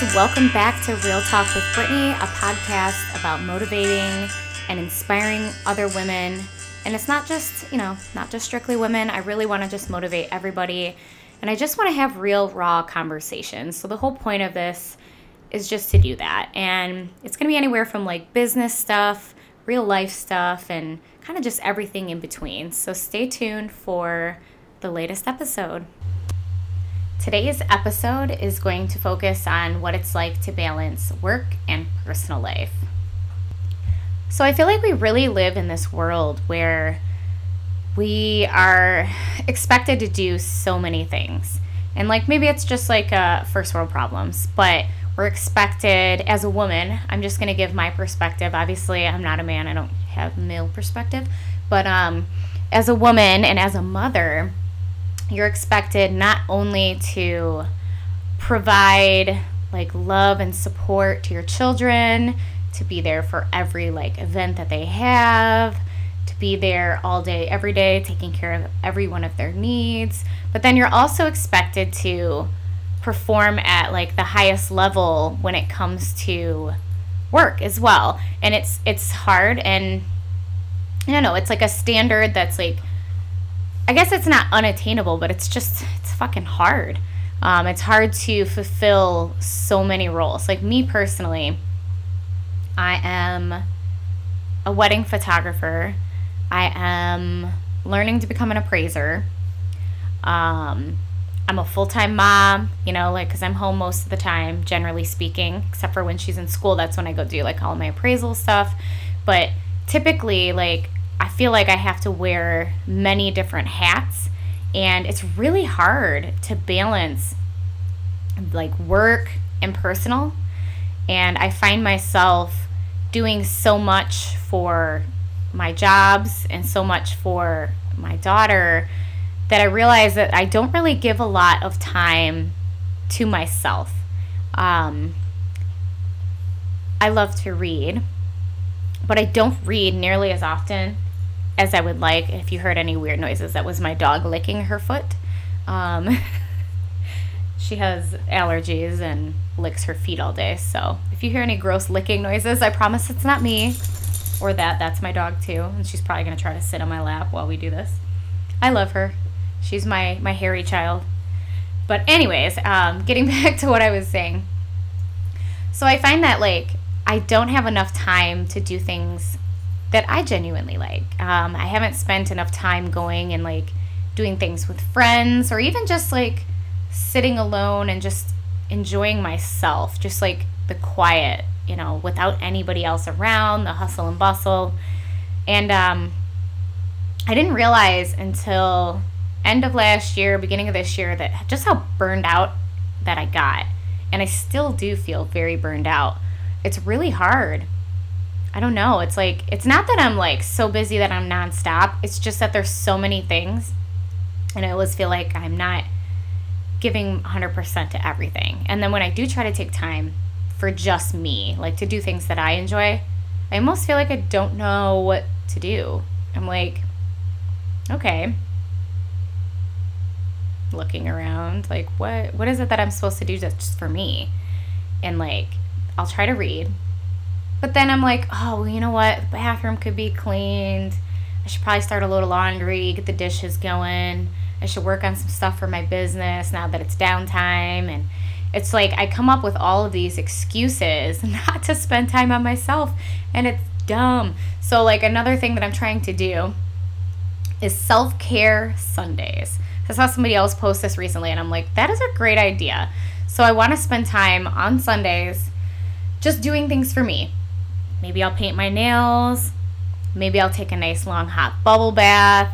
Welcome back to Real Talk with Brittany, a podcast about motivating and inspiring other women. And it's not just, you know, not just strictly women. I really want to just motivate everybody. And I just want to have real, raw conversations. So the whole point of this is just to do that. And it's going to be anywhere from like business stuff, real life stuff, and kind of just everything in between. So stay tuned for the latest episode. Today's episode is going to focus on what it's like to balance work and personal life. So I feel like we really live in this world where we are expected to do so many things. And like maybe it's just like uh, first world problems, but we're expected as a woman. I'm just going to give my perspective. Obviously, I'm not a man, I don't have male perspective. But um, as a woman and as a mother, you're expected not only to provide like love and support to your children, to be there for every like event that they have, to be there all day every day taking care of every one of their needs, but then you're also expected to perform at like the highest level when it comes to work as well. And it's it's hard and I don't know, it's like a standard that's like I guess it's not unattainable, but it's just it's fucking hard. Um, it's hard to fulfill so many roles. Like me personally, I am a wedding photographer. I am learning to become an appraiser. Um, I'm a full time mom, you know, like, because I'm home most of the time, generally speaking, except for when she's in school. That's when I go do like all my appraisal stuff. But typically, like, feel like I have to wear many different hats, and it's really hard to balance like work and personal. And I find myself doing so much for my jobs and so much for my daughter that I realize that I don't really give a lot of time to myself. Um, I love to read, but I don't read nearly as often as I would like. If you heard any weird noises, that was my dog licking her foot. Um, she has allergies and licks her feet all day. So if you hear any gross licking noises, I promise it's not me or that. That's my dog too. And she's probably going to try to sit on my lap while we do this. I love her. She's my, my hairy child. But, anyways, um, getting back to what I was saying. So I find that, like, I don't have enough time to do things that I genuinely like. Um, I haven't spent enough time going and like doing things with friends or even just like sitting alone and just enjoying myself, just like the quiet, you know, without anybody else around, the hustle and bustle. And um, I didn't realize until end of last year, beginning of this year, that just how burned out that I got. And I still do feel very burned out. It's really hard I don't know. It's like it's not that I'm like so busy that I'm nonstop. It's just that there's so many things, and I always feel like I'm not giving 100% to everything. And then when I do try to take time for just me, like to do things that I enjoy, I almost feel like I don't know what to do. I'm like, okay, looking around, like what what is it that I'm supposed to do just for me? And like, I'll try to read but then I'm like, oh, well, you know what? The bathroom could be cleaned. I should probably start a little laundry, get the dishes going. I should work on some stuff for my business now that it's downtime. And it's like I come up with all of these excuses not to spend time on myself. And it's dumb. So, like, another thing that I'm trying to do is self care Sundays. I saw somebody else post this recently, and I'm like, that is a great idea. So, I want to spend time on Sundays just doing things for me Maybe I'll paint my nails. Maybe I'll take a nice long hot bubble bath.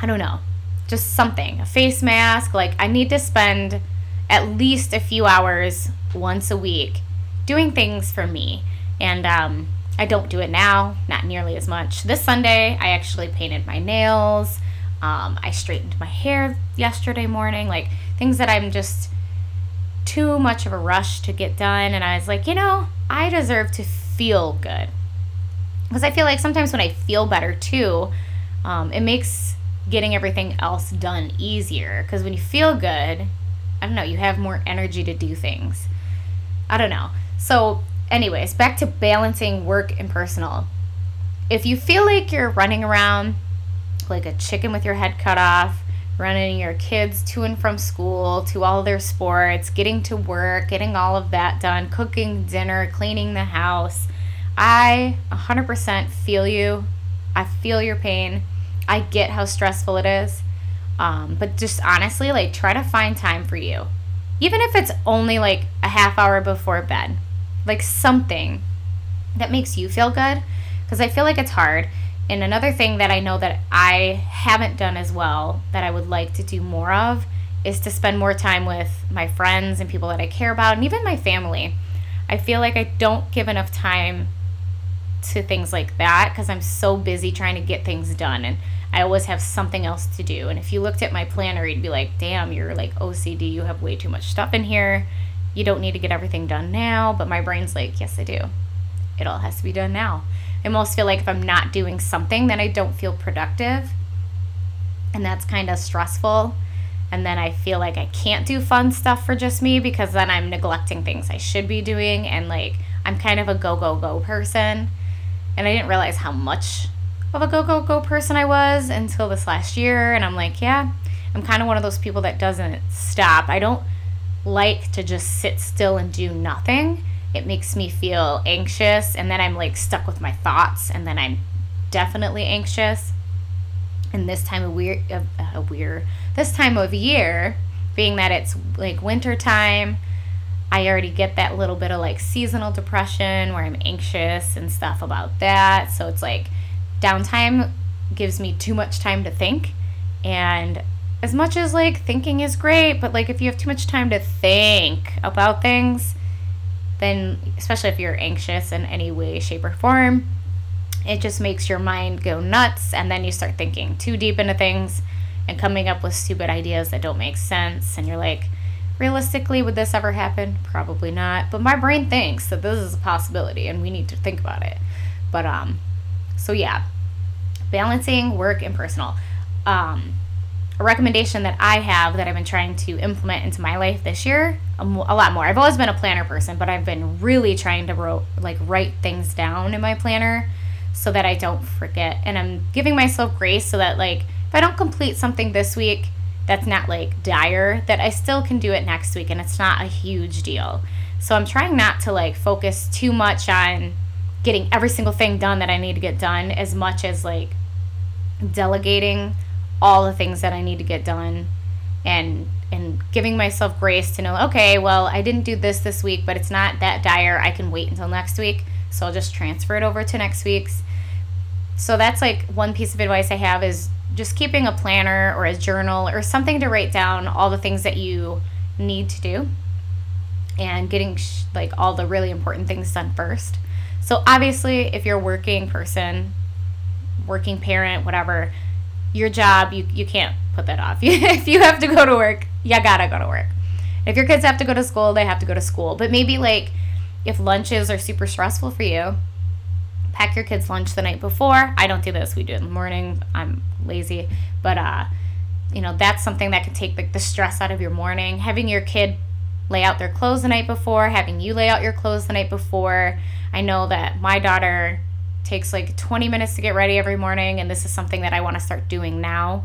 I don't know. Just something. A face mask. Like, I need to spend at least a few hours once a week doing things for me. And um, I don't do it now, not nearly as much. This Sunday, I actually painted my nails. Um, I straightened my hair yesterday morning. Like, things that I'm just too much of a rush to get done. And I was like, you know, I deserve to feel good. Because I feel like sometimes when I feel better too, um, it makes getting everything else done easier. Because when you feel good, I don't know, you have more energy to do things. I don't know. So, anyways, back to balancing work and personal. If you feel like you're running around like a chicken with your head cut off, running your kids to and from school, to all their sports, getting to work, getting all of that done, cooking dinner, cleaning the house. I 100% feel you. I feel your pain. I get how stressful it is. Um, but just honestly, like, try to find time for you. Even if it's only like a half hour before bed, like something that makes you feel good. Because I feel like it's hard. And another thing that I know that I haven't done as well that I would like to do more of is to spend more time with my friends and people that I care about and even my family. I feel like I don't give enough time to things like that because I'm so busy trying to get things done and I always have something else to do. And if you looked at my planner, you'd be like, damn, you're like OCD. You have way too much stuff in here. You don't need to get everything done now. But my brain's like, yes, I do. It all has to be done now. I almost feel like if I'm not doing something, then I don't feel productive. And that's kind of stressful. And then I feel like I can't do fun stuff for just me because then I'm neglecting things I should be doing. And like, I'm kind of a go, go, go person. And I didn't realize how much of a go, go, go person I was until this last year. And I'm like, yeah, I'm kind of one of those people that doesn't stop. I don't like to just sit still and do nothing it makes me feel anxious and then I'm like stuck with my thoughts and then I'm definitely anxious. And this time of weird, uh, uh, this time of year, being that it's like winter time, I already get that little bit of like seasonal depression where I'm anxious and stuff about that. So it's like downtime gives me too much time to think. And as much as like thinking is great, but like if you have too much time to think about things, then especially if you're anxious in any way, shape, or form, it just makes your mind go nuts and then you start thinking too deep into things and coming up with stupid ideas that don't make sense and you're like realistically would this ever happen? Probably not but my brain thinks that this is a possibility and we need to think about it. But um so yeah balancing work and personal. Um a recommendation that I have that I've been trying to implement into my life this year a, lot more. I've always been a planner person, but I've been really trying to wrote, like write things down in my planner so that I don't forget. And I'm giving myself grace so that like if I don't complete something this week that's not like dire, that I still can do it next week and it's not a huge deal. So I'm trying not to like focus too much on getting every single thing done that I need to get done as much as like delegating all the things that I need to get done and and giving myself grace to know okay well I didn't do this this week but it's not that dire. I can wait until next week. So I'll just transfer it over to next week's. So that's like one piece of advice I have is just keeping a planner or a journal or something to write down all the things that you need to do and getting sh- like all the really important things done first. So obviously if you're a working person working parent whatever your job, you, you can't put that off. if you have to go to work, you gotta go to work. If your kids have to go to school, they have to go to school. But maybe like if lunches are super stressful for you, pack your kids' lunch the night before. I don't do this. We do it in the morning. I'm lazy. But uh, you know, that's something that can take like the stress out of your morning. Having your kid lay out their clothes the night before, having you lay out your clothes the night before. I know that my daughter takes like 20 minutes to get ready every morning and this is something that I want to start doing now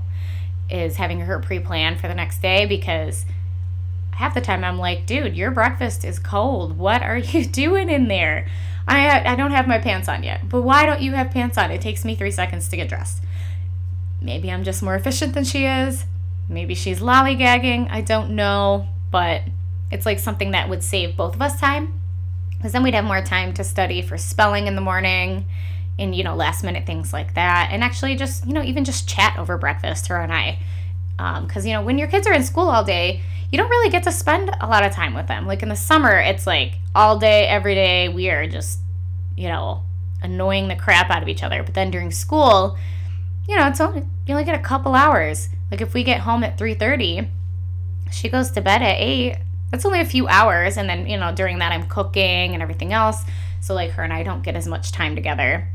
is having her pre-plan for the next day because half the time I'm like, dude, your breakfast is cold. What are you doing in there? I I don't have my pants on yet. But why don't you have pants on? It takes me 3 seconds to get dressed. Maybe I'm just more efficient than she is. Maybe she's lollygagging. I don't know, but it's like something that would save both of us time because then we'd have more time to study for spelling in the morning and you know last minute things like that. And actually just you know even just chat over breakfast her and i. Because um, you know when your kids are in school all day you don't really get to spend a lot of time with them. Like in the summer it's like all day every day we are just you know annoying the crap out of each other. But then during school you know it's only you only get a couple hours. Like if we get home at 3.30 she goes to bed at 8 that's only a few hours and then you know during that i'm cooking and everything else so like her and i don't get as much time together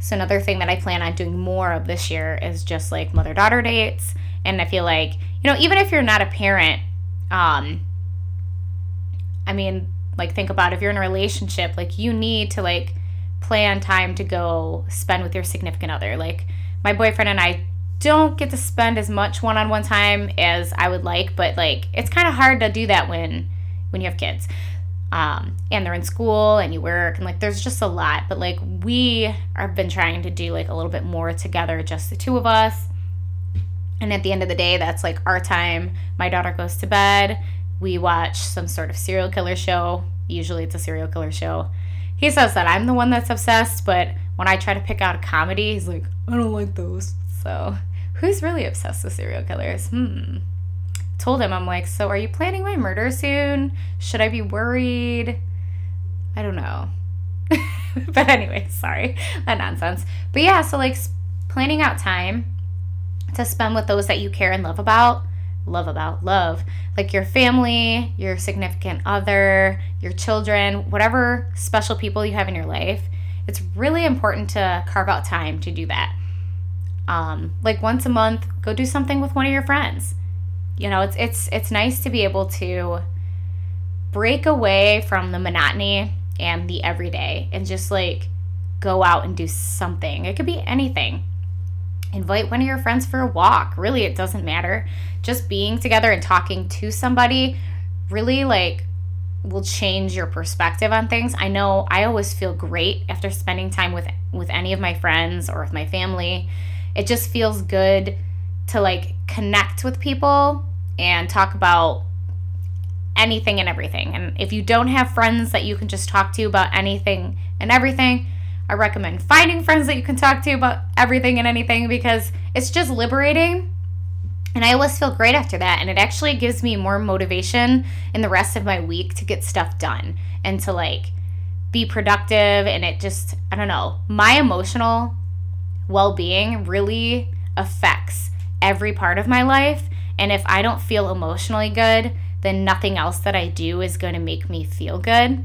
so another thing that I plan on doing more of this year is just like mother daughter dates. And I feel like, you know, even if you're not a parent, Um, I mean, like think about if you're in a relationship, like you need to like plan time to go spend with your significant other. Like my boyfriend and I don't get to spend as much one-on-one time as I would like, but like it's kind of hard to do that when when you have kids. Um, and they're in school and you work and like there's just a lot but like we have been trying to do like a little bit more together just the two of us. And at the end of the day that's like our time. My daughter goes to bed. We watch some sort of serial killer show. Usually it's a serial killer show. He says that i'm the one that's obsessed but when i try to pick out a comedy he's like i don't like those so who's really obsessed with serial killers hmm told him, I'm like, so are you planning my murder soon? Should I be worried? I don't know. but anyway, sorry, that nonsense. But yeah, so like planning out time to spend with those that you care and love about, love about, love, like your family, your significant other, your children, whatever special people you have in your life. It's really important to carve out time to do that. Um, like once a month, go do something with one of your friends you know, it's it's it's nice to be able to break away from the monotony and the everyday and just like go out and do something. It could be anything. Invite one of your friends for a walk. Really, it doesn't matter. Just being together and talking to somebody really like will change your perspective on things. I know I always feel great after spending time with with any of my friends or with my family. It just feels good to like connect with people and talk about anything and everything. And if you don't have friends that you can just talk to about anything and everything, I recommend finding friends that you can talk to about everything and anything because it's just liberating. And I always feel great after that. And it actually gives me more motivation in the rest of my week to get stuff done and to like be productive. And it just, I don't know, my emotional well being really affects every part of my life. And if I don't feel emotionally good, then nothing else that I do is going to make me feel good.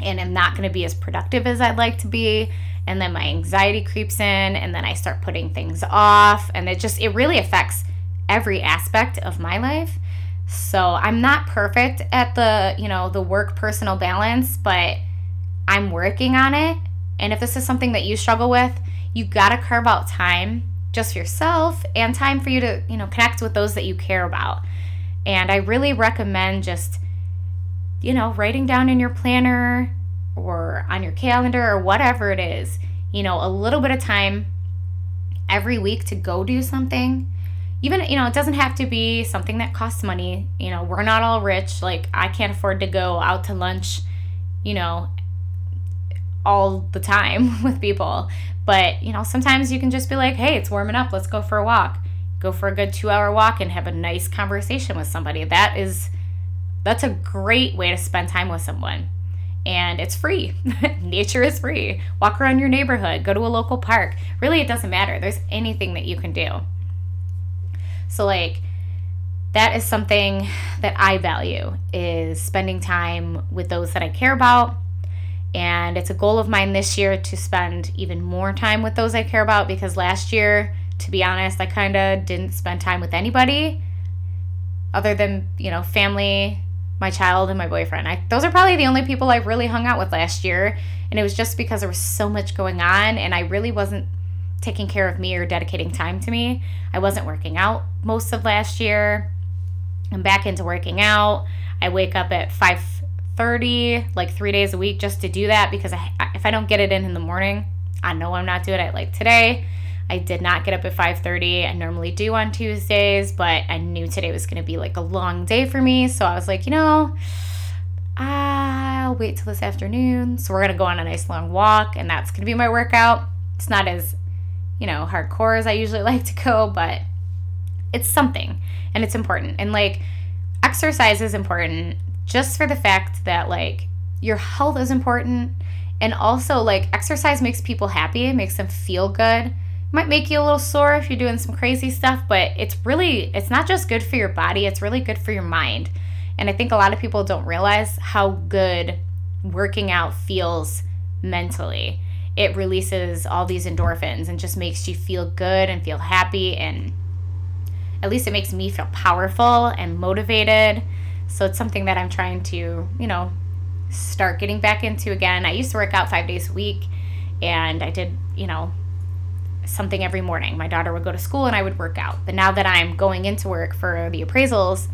And I'm not going to be as productive as I'd like to be. And then my anxiety creeps in, and then I start putting things off. And it just, it really affects every aspect of my life. So I'm not perfect at the, you know, the work personal balance, but I'm working on it. And if this is something that you struggle with, you got to carve out time just for yourself and time for you to, you know, connect with those that you care about. And I really recommend just, you know, writing down in your planner or on your calendar or whatever it is, you know, a little bit of time every week to go do something. Even, you know, it doesn't have to be something that costs money. You know, we're not all rich. Like, I can't afford to go out to lunch, you know, all the time with people. But, you know, sometimes you can just be like, hey, it's warming up. Let's go for a walk. Go for a good two hour walk and have a nice conversation with somebody. That is, that's a great way to spend time with someone. And it's free. Nature is free. Walk around your neighborhood, go to a local park. Really, it doesn't matter. There's anything that you can do. So, like, that is something that I value is spending time with those that I care about and it's a goal of mine this year to spend even more time with those I care about because last year, to be honest, I kind of didn't spend time with anybody other than, you know, family, my child, and my boyfriend. I, those are probably the only people I really hung out with last year. And it was just because there was so much going on and I really wasn't taking care of me or dedicating time to me. I wasn't working out most of last year. I'm back into working out. I wake up at 5 30 like three days a week just to do that because I, if I don't get it in in the morning, I know I'm not doing it. Like today, I did not get up at 5:30. I normally do on Tuesdays, but I knew today was going to be like a long day for me, so I was like, you know, I'll wait till this afternoon. So we're going to go on a nice long walk and that's going to be my workout. It's not as, you know, hardcore as I usually like to go, but it's something and it's important. And like exercise is important just for the fact that like your health is important and also like exercise makes people happy, it makes them feel good. Might make you a little sore if you're doing some crazy stuff, but it's really it's not just good for your body, it's really good for your mind. And I think a lot of people don't realize how good working out feels mentally. It releases all these endorphins and just makes you feel good and feel happy and at least it makes me feel powerful and motivated. So it's something that I'm trying to, you know, start getting back into again. I used to work out five days a week and I did, you know, something every morning. My daughter would go to school and I would work out. But now that I'm going into work for the appraisals,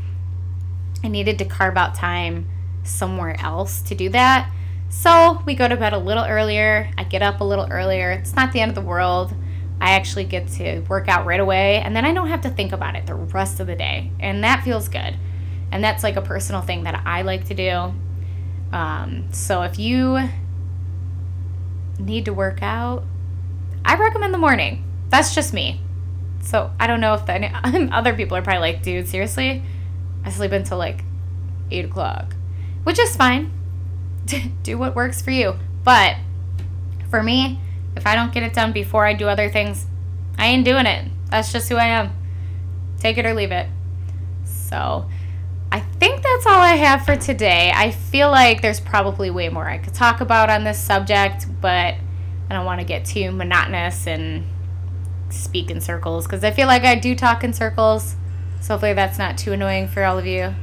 I needed to carve out time somewhere else to do that. So we go to bed a little earlier. I get up a little earlier. It's not the end of the world. I actually get to work out right away and then I don't have to think about it the rest of the day. And that feels good. And that's like a personal thing that I like to do. Um, so if you need to work out, I recommend the morning. That's just me. So I don't know if the, other people are probably like, dude, seriously? I sleep until like 8 o'clock, which is fine. do what works for you. But for me, if I don't get it done before I do other things, I ain't doing it. That's just who I am. Take it or leave it. So I think that's all I have for today. I feel like there's probably way more I could talk about on this subject, but I don't want to get too monotonous and speak in circles because I feel like I do talk in circles. So hopefully that's not too annoying for all of you.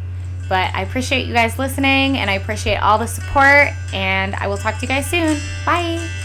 But I appreciate you guys listening and I appreciate all the support and I will talk to you guys soon. Bye.